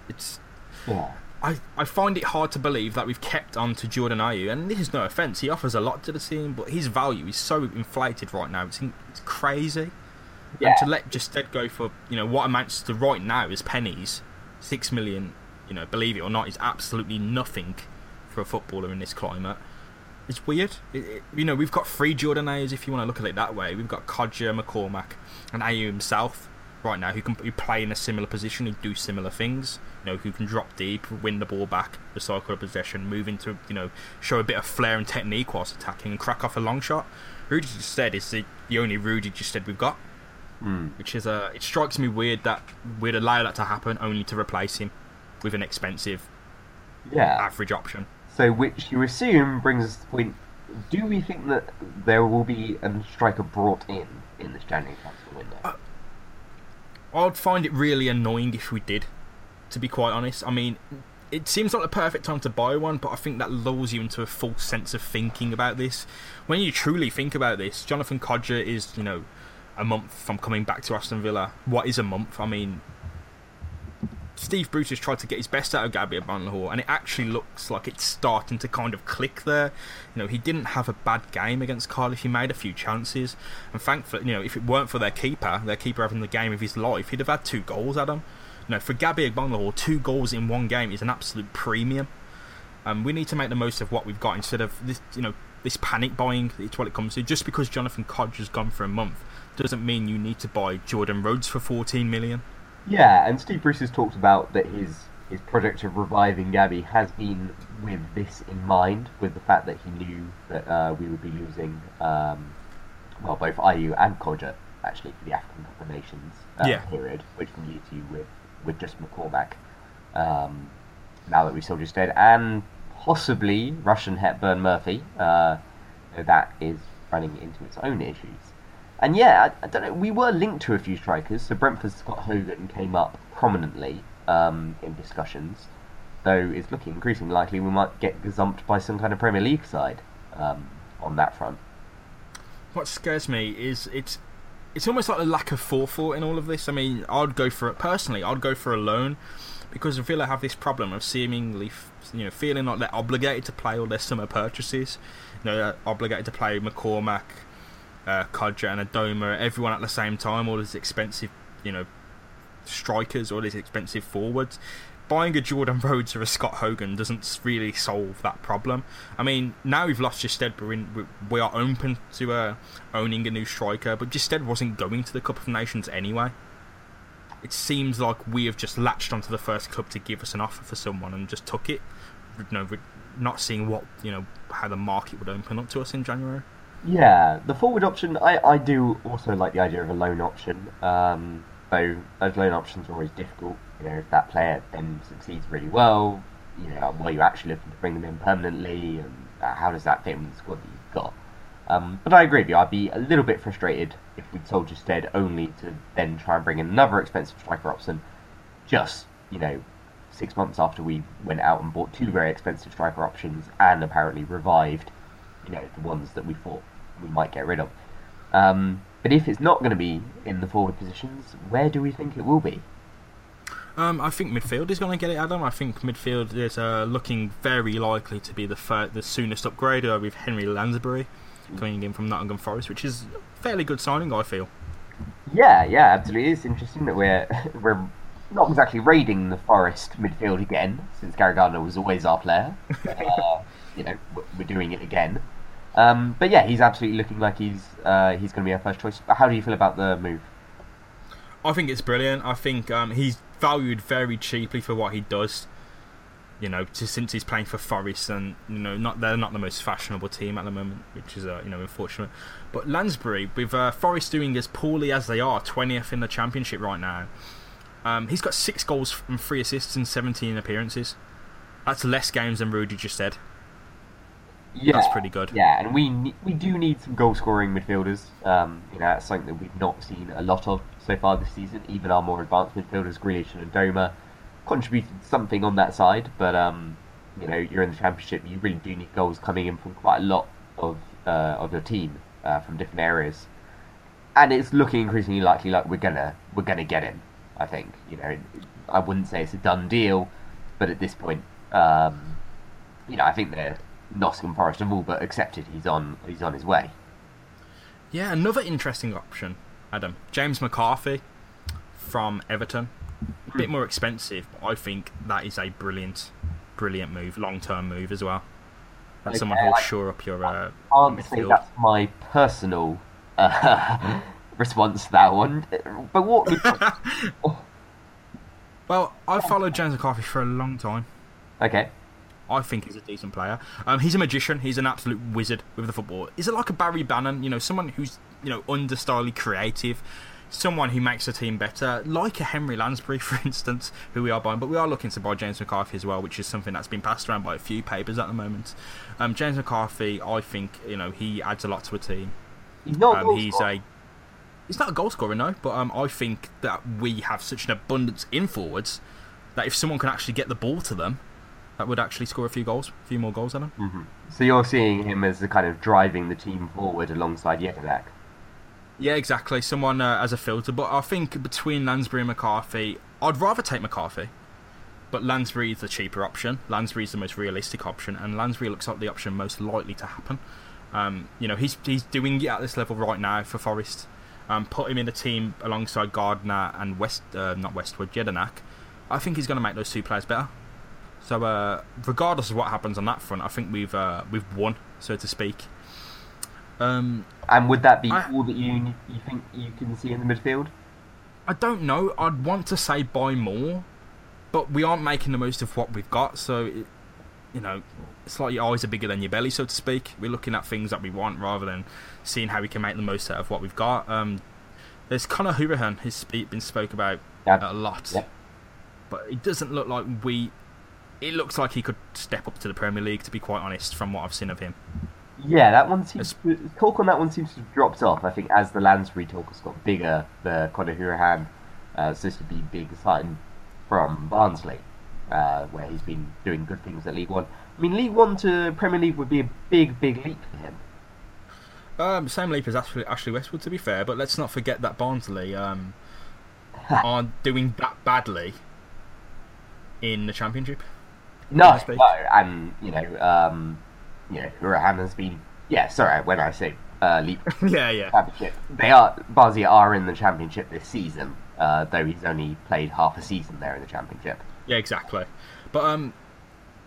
It's Yeah. I, I find it hard to believe that we've kept on to Jordan Ayew, and this is no offence. He offers a lot to the team, but his value is so inflated right now. It's, in- it's crazy. Yeah. And to let Gestede go for you know what amounts to right now is pennies, six million. You know, believe it or not, is absolutely nothing for a footballer in this climate. It's weird. It, it- you know, we've got three Jordan Ayews if you want to look at it that way. We've got Kodjia, McCormack, and Ayew himself right now who can who play in a similar position, who do similar things. You know, who can drop deep, win the ball back, recycle the possession, move into you know, show a bit of flair and technique whilst attacking, and crack off a long shot. Rudy Gestede is the, the only Rudy Gestede we've got, Hmm. which is uh, it strikes me weird that we'd allow that to happen only to replace him with an expensive Yeah. average option. So, which you assume brings us to the point: Do we think that there will be a striker brought in in this January transfer window? I'd find it really annoying if we did, to be quite honest. I mean, it seems like the perfect time to buy one, but I think that lulls you into a false sense of thinking about this. When you truly think about this, Jonathan Kodjia is, you know, a month from coming back to Aston Villa. What is a month? I mean, Steve Bruce has tried to get his best out of Gabby Agbonlahor, and it actually looks like it's starting to kind of click there. You know, he didn't have a bad game against Cardiff. He made a few chances, and thankfully, you know, if it weren't for their keeper, their keeper having the game of his life, he'd have had two goals at him. You know, for Gabby Agbonlahor, two goals in one game is an absolute premium. Um, we need to make the most of what we've got instead of this, you know, this panic buying. It's what it comes to. Just because Jonathan Kodjia has gone for a month doesn't mean you need to buy Jordan Rhodes for 14 million. Yeah, and Steve Bruce has talked about that his his project of reviving Gabby has been with this in mind, with the fact that he knew that uh, we would be losing, um, well, both Ayew and Kodjia actually for the African Cup of Nations uh, Yeah. period, which can leave you with with just McCormack. Um, now that we sold Gestede, and possibly Rushian Hepburn Murphy, uh, that is running into its own issues. And yeah, I, I don't know. We were linked to a few strikers. So Brentford's Scott Hogan came up prominently um, in discussions, though it's looking increasingly likely we might get gazumped by some kind of Premier League side um, on that front. What scares me is it's it's almost like a lack of forethought in all of this. I mean, I'd go for it personally. I'd go for a loan because I feel I have this problem of seemingly, you know, feeling like they're obligated to play all their summer purchases. You know, they're obligated to play McCormack, uh, and Adomah, everyone at the same time. All these expensive, you know, strikers, all these expensive forwards. Buying a Jordan Rhodes or a Scott Hogan doesn't really solve that problem. I mean, now we've lost Gestede, we're in, we, we are open to uh, owning a new striker, but Gestede wasn't going to the Cup of Nations anyway. It seems like we have just latched onto the first club to give us an offer for someone and just took it. You know, not seeing what you know how the market would open up to us in January. Yeah, the forward option, I, I do also like the idea of a loan option. Um, though those loan options are always difficult. You know, if that player then succeeds really well, you know, were you actually looking to bring them in permanently, and uh, how does that fit with the squad that you've got? Um, but I agree with you. I'd be a little bit frustrated if we'd sold Gestede only to then try and bring another expensive striker option, just you know, six months after we went out and bought two very expensive striker options and apparently revived, you know, the ones that we thought we might get rid of. Um, but if it's not going to be in the forward positions, where do we think it will be? Um, I think midfield is going to get it, Adam. I think midfield is uh, looking very likely to be the fir- the soonest upgrade uh, with Henry Lansbury coming in from Nottingham Forest, which is a fairly good signing, I feel. Yeah, yeah, absolutely. It's interesting that we're we're not exactly raiding the Forest midfield again, since Gary Gardner was always our player. uh, you know, we're doing it again. Um, but yeah, he's absolutely looking like he's uh, he's going to be our first choice. How do you feel about the move? I think it's brilliant. I think um, he's valued very cheaply for what he does. You know, to, since he's playing for Forest, and you know, not they're not the most fashionable team at the moment, which is uh, you know unfortunate. But Lansbury, with uh, Forest doing as poorly as they are, twentieth in the Championship right now, um, he's got six goals and three assists in seventeen appearances. That's less games than Rudy Gestede. Yeah, That's pretty good. Yeah, and we ne- we do need some goal scoring midfielders. Um, you know, that's something that we've not seen a lot of so far this season. Even our more advanced midfielders, Grealish and Adomah, contributed something on that side. But um, you know, you're in the championship, you really do need goals coming in from quite a lot of uh, of your team uh, from different areas. And it's looking increasingly likely like we're gonna we're gonna get him. I think you know, I wouldn't say it's a done deal, but at this point, um, you know, I think they're Nottingham Forest have all but accepted he's on he's on his way. Yeah, another interesting option, Adam. James McCarthy from Everton. A bit more expensive, but I think that is a brilliant, brilliant move, long term move as well. That's Okay, someone who'll shore up your uh, Can't say that's my personal uh, response to that one, but what? Well, I've followed James McCarthy for a long time. okay, I think he's a decent player. Um, he's a magician. He's an absolute wizard with the football. Is it like a Barry Bannan? You know, someone who's you know understylely creative, someone who makes the team better, like a Henry Lansbury, for instance, who we are buying. But we are looking to buy James McCarthy as well, which is something that's been passed around by a few papers at the moment. Um, James McCarthy, I think you know he adds a lot to a team. he's not. a Um, goal he's scorer. a he's not a goal scorer, no, but um, I think that we have such an abundance in forwards that if someone can actually get the ball to them, that would actually score a few goals, a few more goals than them. So you're seeing him as the kind of driving the team forward alongside Jedinak. Yeah, exactly. Someone uh, as a filter, but I think between Lansbury and McCarthy, I'd rather take McCarthy. but Lansbury is the cheaper option. Lansbury is the most realistic option, and Lansbury looks like the option most likely to happen. Um, you know, he's he's doing it at this level right now for Forest. Um, put him in a team alongside Gardner and West, uh, not Westwood, Jedinak. I think he's going to make those two players better. So, uh, regardless of what happens on that front, I think we've uh, we've won, so to speak. Um, and would that be I- all that you you think you can see in the midfield? I don't know. I'd want to say buy more, but we aren't making the most of what we've got. So, it, you know, it's like your eyes are bigger than your belly, so to speak. We're looking at things that we want rather than seeing how we can make the most out of what we've got. Um, there's Conor Hourihane. Spe- been spoke about Yeah. a lot, Yeah. but it doesn't look like we. It looks like he could step up to the Premier League. To be quite honest, from what I've seen of him. Yeah, that one seems to, talk on that one seems to have dropped off. I think as the Lansbury talk has got bigger, the Conor Hourihane uh, seems to be big sign from Barnsley, uh, where he's been doing good things at League One. I mean, League One to Premier League would be a big, big leap for him. Um, same leap as Ashley, Ashley Westwood, to be fair, but let's not forget that Barnsley um, are doing that badly in the Championship. No, no, and you know, um, you know, Hourihane has been. Yeah, sorry, when I say uh, leap yeah, yeah. championship, they are Barnsley are in the championship this season, uh, though he's only played half a season there in the championship. Yeah, exactly. But um,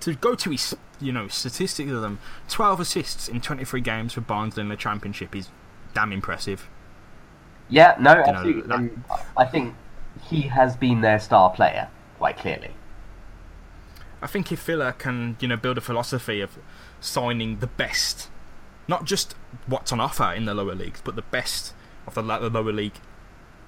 to go to his, you know, statistics of them, 12 assists in 23 games for Barnsley in the Championship is damn impressive. Yeah, no, know, absolutely. that- I think he has been their star player quite clearly. I think if Villa can, you know, build a philosophy of signing the best, not just what's on offer in the lower leagues, but the best of the, the lower league,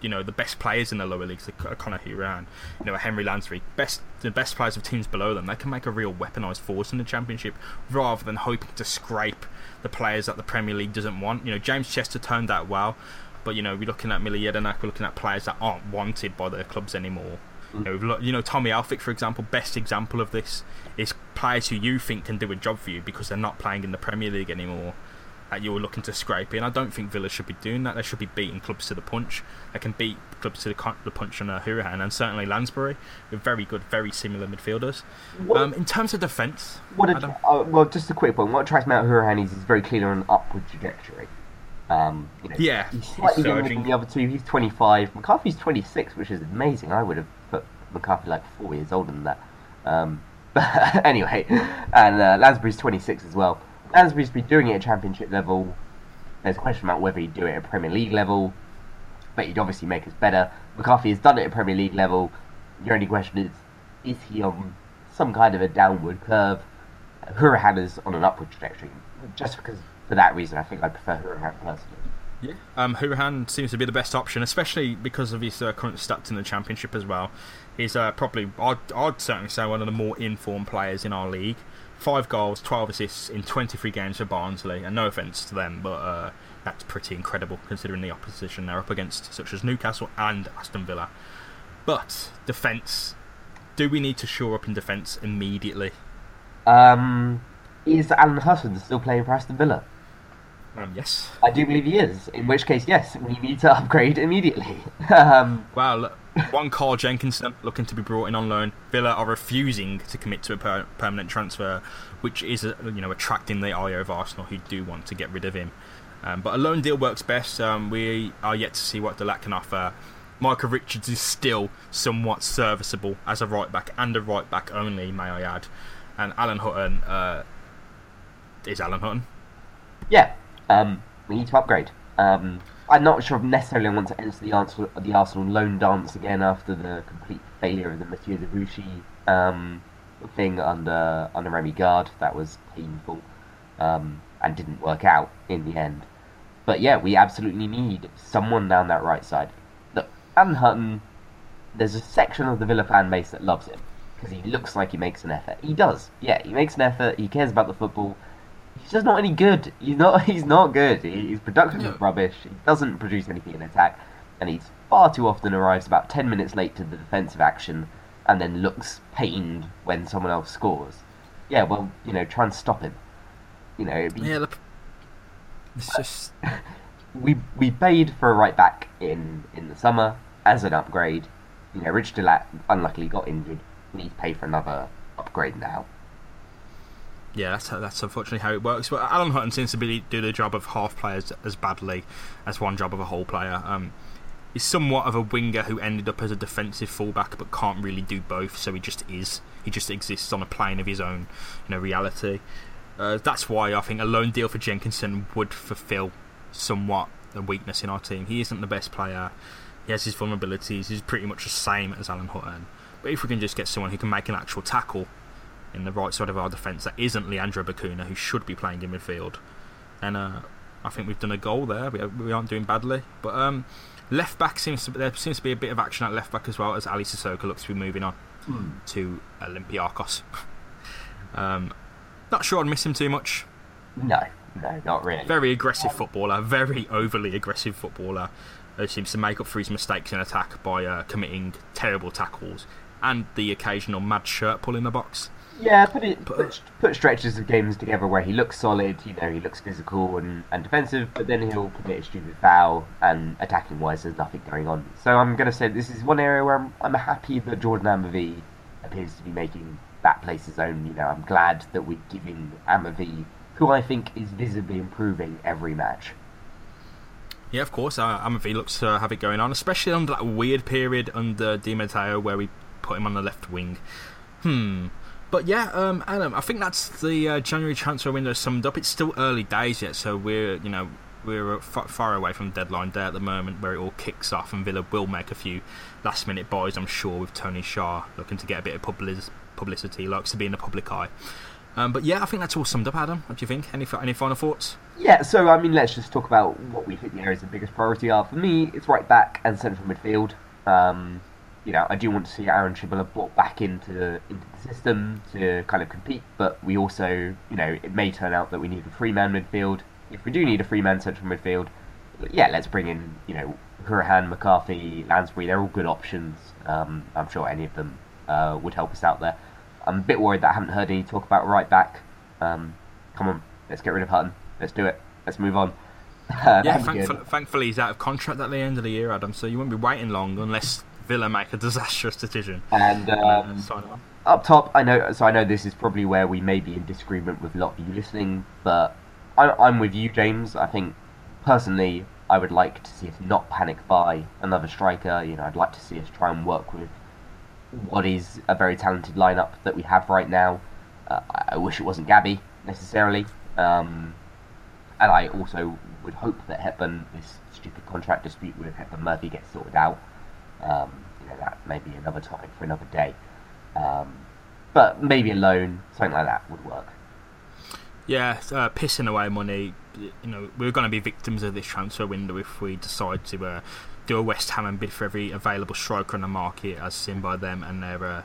you know, the best players in the lower leagues, like Conor Hourihane, you know, Henry Lansbury, best the best players of teams below them, they can make a real weaponised force in the Championship rather than hoping to scrape the players that the Premier League doesn't want. You know, James Chester turned out well, but you know, we're looking at Mile Jedinak, we're looking at players that aren't wanted by their clubs anymore. You know, you know, Tommy Elphick, for example, best example of this is players who you think can do a job for you because they're not playing in the Premier League anymore. That you're looking to scrape in. I don't think Villa should be doing that. They should be beating clubs to the punch. They can beat clubs to the, the punch on uh, Hourihane and certainly Lansbury with very good, very similar midfielders. What- Um, in terms of defence, a, uh, well, just a quick point. What attracts me about Hourihane is he's very clear on an upward trajectory. Um, you know, Yeah, he's he's slightly younger than the other two. He's 25. McCarthy's 26, which is amazing. I would have put McCarthy like four years older than that. Um, but anyway, and uh, Lansbury's 26 as well. Lansbury's been doing it at Championship level. There's a question about whether he'd do it at Premier League level, but he'd obviously make us better. McCarthy has done it at Premier League level. The only question is, is he on some kind of a downward curve? Hourihane is on an upward trajectory. Just because, for that reason, I think I prefer Hourihane personally. Yeah. Um, Hourihane seems to be the best option, especially because of his uh, current stats in the Championship as well. He's uh, probably, I'd, I'd certainly say, one of the more informed players in our league. Five goals, 12 assists in 23 games for Barnsley, and no offence to them, but uh, that's pretty incredible considering the opposition they're up against, such as Newcastle and Aston Villa. But, defence. Do we need to shore up in defence immediately? Um, is Alan Hutton still playing for Aston Villa? Um, yes. I do believe he is. In which case, yes, we need to upgrade immediately. um, Well, one Carl Jenkinson looking to be brought in on loan. Villa are refusing to commit to a per- permanent transfer, which is uh, you know attracting the ire of Arsenal, who do want to get rid of him. Um, but a loan deal works best. Um, we are yet to see what De Laet can offer. Michael Richards is still somewhat serviceable as a right back and a right back only, may I add. And Alan Hutton uh, is Alan Hutton. yeah, um, we need to upgrade. Um, I'm not sure if necessarily I want to enter the Arsenal, the Arsenal loan dance again after the complete failure of the Mathieu Debuchy um, thing under under Remi Garde. That was painful um, and didn't work out in the end. But yeah, we absolutely need someone down that right side. Look, Alan Hutton, there's a section of the Villa fan base that loves him because he looks like he makes an effort. He does. Yeah, he makes an effort. He cares about the football. He's just not any good. He's not. He's not good. His production is rubbish. He doesn't produce anything in attack, and he's far too often arrives about ten minutes late to the defensive action, and then looks pained when someone else scores. Yeah, well, you know, try and stop him. You know, it'd be Yeah, look, it's just we we paid for a right back in in the summer as an upgrade. You know, Rich De Laet unluckily got injured, We need to pay for another upgrade now. Yeah, that's that's unfortunately how it works. But Alan Hutton seems to be do the job of half players as badly as one job of a whole player. Um, he's somewhat of a winger who ended up as a defensive fullback, but can't really do both. So he just is. He just exists on a plane of his own, you know, reality. Uh, that's why I think a loan deal for Jenkinson would fulfil somewhat a weakness in our team. He isn't the best player. He has his vulnerabilities. He's pretty much the same as Alan Hutton. But if we can just get someone who can make an actual tackle in the right side of our defence that isn't Leandro Bacuna, who should be playing in midfield, And uh, I think we've done a goal there. We, we aren't doing badly. But um, left back seems to there seems to be a bit of action at left back as well as Aly Cissokho looks to be moving on Hmm. to Olympiacos. um, not sure I'd miss him too much. No, no, not really. Very aggressive footballer, very overly aggressive footballer. Who seems to make up for his mistakes in attack by uh, committing terrible tackles and the occasional mad shirt pull in the box. Yeah, put it put, put stretches of games together where he looks solid, you know, he looks physical and, and defensive, but then he'll commit a stupid foul and attacking wise there's nothing going on. So I'm gonna say this is one area where I'm, I'm happy that Jordan Amavi appears to be making that place his own. You know, I'm glad that we're giving Amavi, who I think is visibly improving every match. Yeah, of course. Uh, Amavi looks to have it going on, especially under that weird period under Di Matteo where we put him on the left wing. Hmm. But yeah, um, Adam, I think that's the uh, January transfer window summed up. It's still early days yet, so we're you know we're far, far away from deadline day at the moment, where it all kicks off, and Villa will make a few last minute buys, I'm sure, with Tony Xia looking to get a bit of public- publicity, likes to be in the public eye. Um, but yeah, I think that's all summed up, Adam. What do you think? Any any final thoughts? Yeah, so I mean, let's just talk about what we think the areas of biggest priority are. For me, it's right back and central midfield. Um, you know, I do want to see Aaron Tshibola brought back into into the system to kind of compete, but we also, you know, it may turn out that we need a three man midfield. If we do need a three man central midfield, yeah, let's bring in, you know, Hourihane, McCarthy, Lansbury. They're all good options. Um, I'm sure any of them uh, would help us out there. I'm a bit worried that I haven't heard any talk about right back. Um, come on, let's get rid of Hutton. Let's do it. Let's move on. Uh, Yeah, that'd be good. thankfully, thankfully he's out of contract at the end of the year, Adam. So you won't be waiting long unless Villa make a disastrous decision. And um, up top, I know. So I know this is probably where we may be in disagreement with a lot of you listening, but I'm, I'm with you, James. I think personally, I would like to see us not panic buy another striker. You know, I'd like to see us try and work with what is a very talented lineup that we have right now. Uh, I, I wish it wasn't Gabby necessarily, um, and I also would hope that Hepburn, this stupid contract dispute with Hepburn Murphy, gets sorted out. Um, you know, that may be another topic for another day. Um, but maybe a loan, something like that would work. Yeah, uh, pissing away money. You know, we're going to be victims of this transfer window if we decide to uh, do a West Ham and bid for every available striker on the market, as seen by them, and their uh,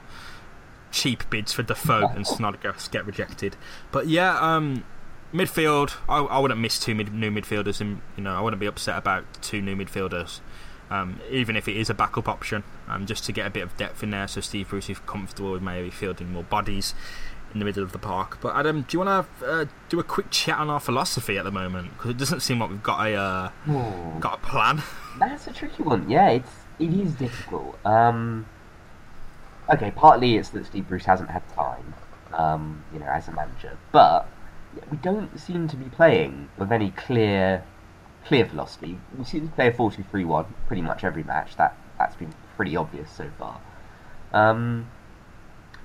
cheap bids for Defoe and Snodgrass get rejected. But yeah, um, midfield. I, I wouldn't miss two mid, new midfielders, and you know, I wouldn't be upset about two new midfielders. Um, even if it is a backup option, um, just to get a bit of depth in there, so Steve Bruce is comfortable with maybe fielding more bodies in the middle of the park. But Adam, do you want to uh, do a quick chat on our philosophy at the moment? Because it doesn't seem like we've got a uh, Hmm. got a plan. That's a tricky one. Yeah, it's it is difficult. Um, okay, partly it's that Steve Bruce hasn't had time, um, you know, as a manager, but we don't seem to be playing with any clear clear philosophy. We seem to play a 4-2-3-1 pretty much every match. That that's been pretty obvious so far. Um,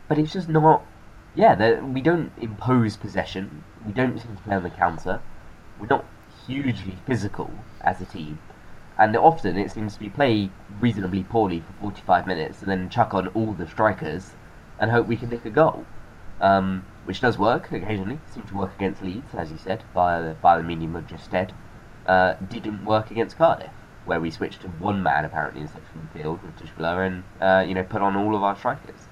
but it's just not. Yeah, we don't impose possession. We don't seem to play on the counter. We're not hugely physical as a team, and often it seems to be play reasonably poorly for 45 minutes and then chuck on all the strikers and hope we can nick a goal. Um, which does work occasionally. Seemed to work against Leeds, as you said, by the by the medium of Gestede. Uh, didn't work against Cardiff, where we switched to one man apparently instead of midfield with Tshibola and uh, you know put on all of our strikers.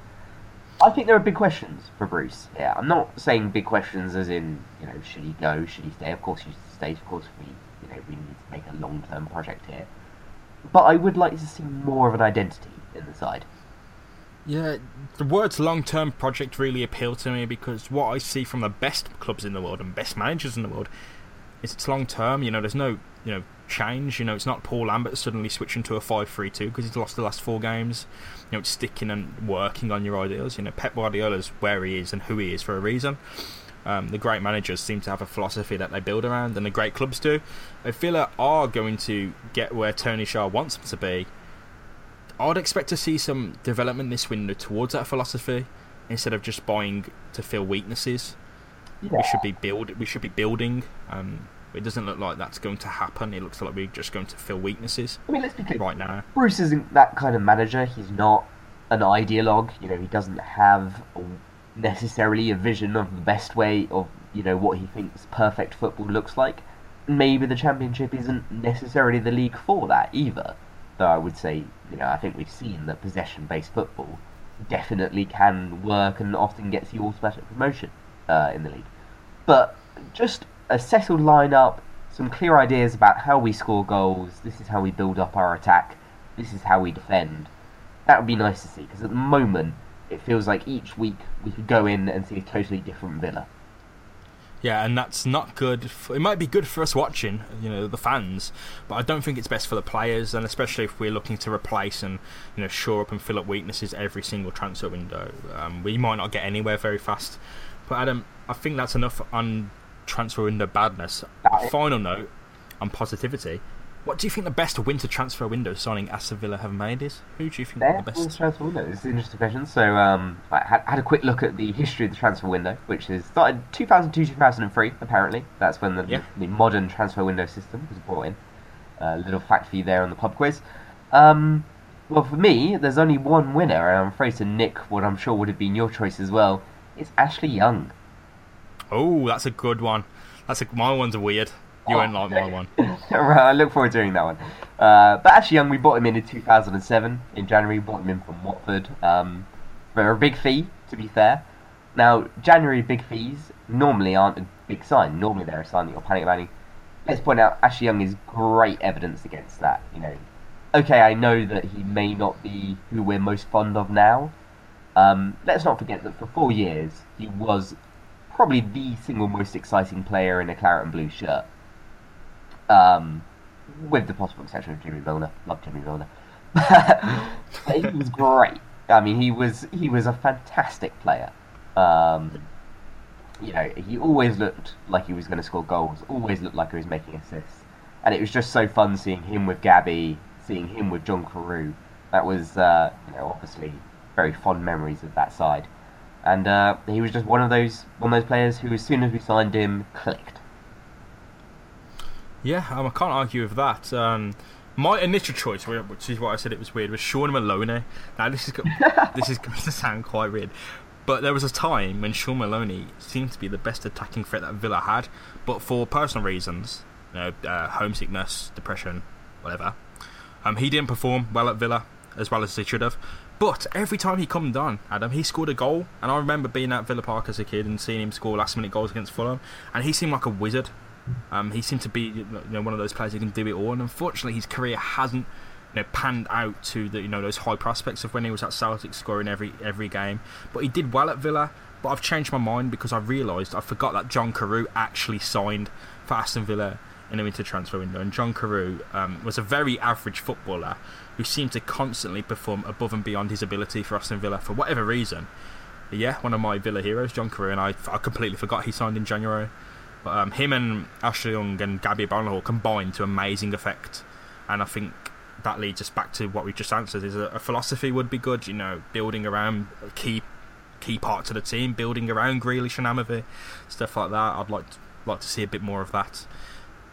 I think there are big questions for Bruce Yeah, I'm not saying big questions as in, you know, should he go, should he stay? Of course he should stay. Of course we, you know, we need to make a long-term project here. But I would like to see more of an identity in the side. Yeah, the words long term project really appeal to me because what I see from the best clubs in the world and best managers in the world it's long term. You know, there's no you know change. You know, it's not Paul Lambert suddenly switching to a 5 3 2 because he's lost the last four games. You know, it's sticking and working on your ideas. You know, Pep Guardiola's where he is and who he is for a reason. Um, the great managers seem to have a philosophy that they build around, and the great clubs do. If Villa are going to get where Tony Xia wants them to be, I'd expect to see some development this window towards that philosophy instead of just buying to fill weaknesses. Yeah. We should be build. We should be building. Um, it doesn't look like that's going to happen. It looks like we're just going to fill weaknesses I mean, let's be clear. right now. Bruce isn't that kind of manager. He's not an ideologue. You know, he doesn't have necessarily a vision of the best way of you know what he thinks perfect football looks like. Maybe the championship isn't necessarily the league for that either. Though I would say, you know, I think we've seen that possession-based football definitely can work and often gets you automatic promotion uh, in the league. But just a settled lineup, some clear ideas about how we score goals. This is how we build up our attack. This is how we defend. That would be nice to see because at the moment it feels like each week we could go in and see a totally different Villa. Yeah, and that's not good. For, it might be good for us watching, you know, the fans, but I don't think it's best for the players, and especially if we're looking to replace and you know shore up and fill up weaknesses every single transfer window. Um, we might not get anywhere very fast. But Adam, I think that's enough on transfer window badness. That- Final note on positivity. What do you think the best winter transfer window signing Aston Villa have made is? Who do you think the best? transfer window. It's an interesting question. So um, I had, had a quick look at the history of the transfer window, which is started 2002 2003. Apparently, that's when the, Yeah. the modern transfer window system was brought in. A little fact for you there on the pub quiz. Um, well, for me, there's only one winner, and I'm afraid to nick what I'm sure would have been your choice as well. It's Ashley Young. Oh, that's a good one. That's a, my one's weird. You won't like my one. Right, I look forward to doing that one. Uh, but Ashley Young, we bought him in in 2007 in January. we Bought him in from Watford um, for a big fee, to be fair. Now, January big fees normally aren't a big sign. Normally they're a sign that you're panic buying. Let's point out Ashley Young is great evidence against that. You know, okay, I know that he may not be who we're most fond of now. Um, let's not forget that for four years he was probably the single most exciting player in a claret and blue shirt. Um, with the possible exception of Jimmy Milner. Love Jimmy Milner. but he was great. I mean, he was he was a fantastic player. Um, you know, he always looked like he was going to score goals. Always looked like he was making assists, and it was just so fun seeing him with Gabby, seeing him with John Carew. That was, uh, you know, obviously very fond memories of that side. And uh, he was just one of those one of those players who, as soon as we signed him, clicked. Yeah, um, I can't argue with that. Um, my initial choice, which is why I said it was weird, was Shaun Maloney. Now this is this is going to sound quite weird, but there was a time when Shaun Maloney seemed to be the best attacking threat that Villa had, but for personal reasons, you know, uh, homesickness, depression, whatever, um, he didn't perform well at Villa as well as he should have. But every time he come on, Adam, he scored a goal, and I remember being at Villa Park as a kid and seeing him score last minute goals against Fulham, and he seemed like a wizard. Um, he seemed to be you know, one of those players who can do it all, and unfortunately, his career hasn't you know, panned out to the you know those high prospects of when he was at Celtic scoring every every game. But he did well at Villa. But I've changed my mind because I realised I forgot that John Carew actually signed for Aston Villa in the winter transfer window, and John Carew um, was a very average footballer who seemed to constantly perform above and beyond his ability for Aston Villa for whatever reason. Yeah, one of my Villa heroes, John Carew, and I, I completely forgot he signed in January. But um, him and Ashley Young and Gabby Agbonlahor combined to amazing effect, and I think that leads us back to what we just answered: is a, a philosophy would be good, you know, building around key key parts of the team, building around Grealish and Amavi, stuff like that. I'd like to, like to see a bit more of that.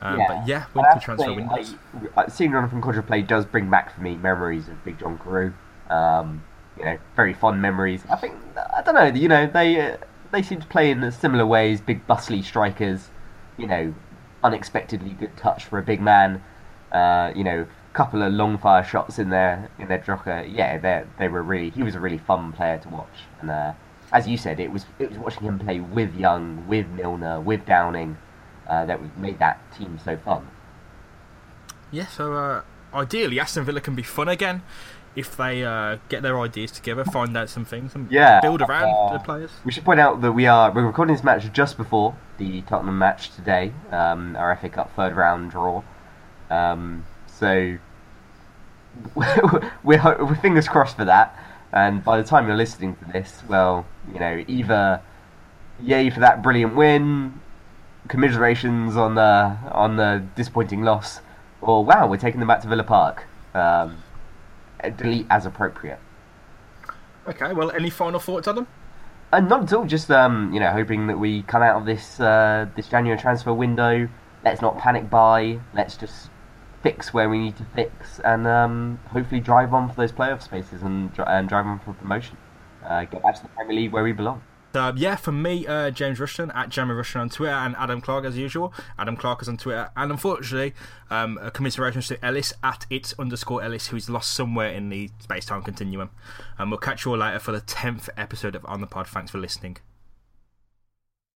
Um, But yeah, winter transfer say, windows. I- Seeing from Contra Play does bring back for me memories of Big John Carew. Um, you know, very fond memories. I think I don't know. You know, they uh, they seem to play in similar ways. Big bustly strikers. You know, unexpectedly good touch for a big man. Uh, you know, couple of long fire shots in their in their jocker. Yeah, they they were really. He was a really fun player to watch. And uh, as you said, it was it was watching him play with Young, with Milner, with Downing. Uh, that made that team so fun. Yeah, so uh, ideally, Aston Villa can be fun again if they uh, get their ideas together, find out some things, and Yeah, build around uh, the players. We should point out that we are we're recording this match just before the Tottenham match today, um, our FA Cup third round draw. Um, so we're, we're fingers crossed for that. And by the time you're listening to this, well, you know, either yay for that brilliant win, commiserations on the on the disappointing loss, or wow, we're taking them back to Villa Park. Um, delete as appropriate. Okay, well, any final thoughts, Adam? Uh, not at all. Just um, you know, hoping that we come out of this uh, this January transfer window. Let's not panic buy. Let's just fix where we need to fix, and um, hopefully drive on for those playoff spaces and, and drive on for promotion. Uh, get back to the Premier League where we belong. Uh, yeah, for me, uh, James Rushton at Jamie Rushton on Twitter and Adam Clark as usual. Adam Clark is on Twitter, and unfortunately, um, a commiserations to Ellis at its underscore Ellis, who's lost somewhere in the space time continuum. And we'll catch you all later for the tenth episode of On the Pod. Thanks for listening.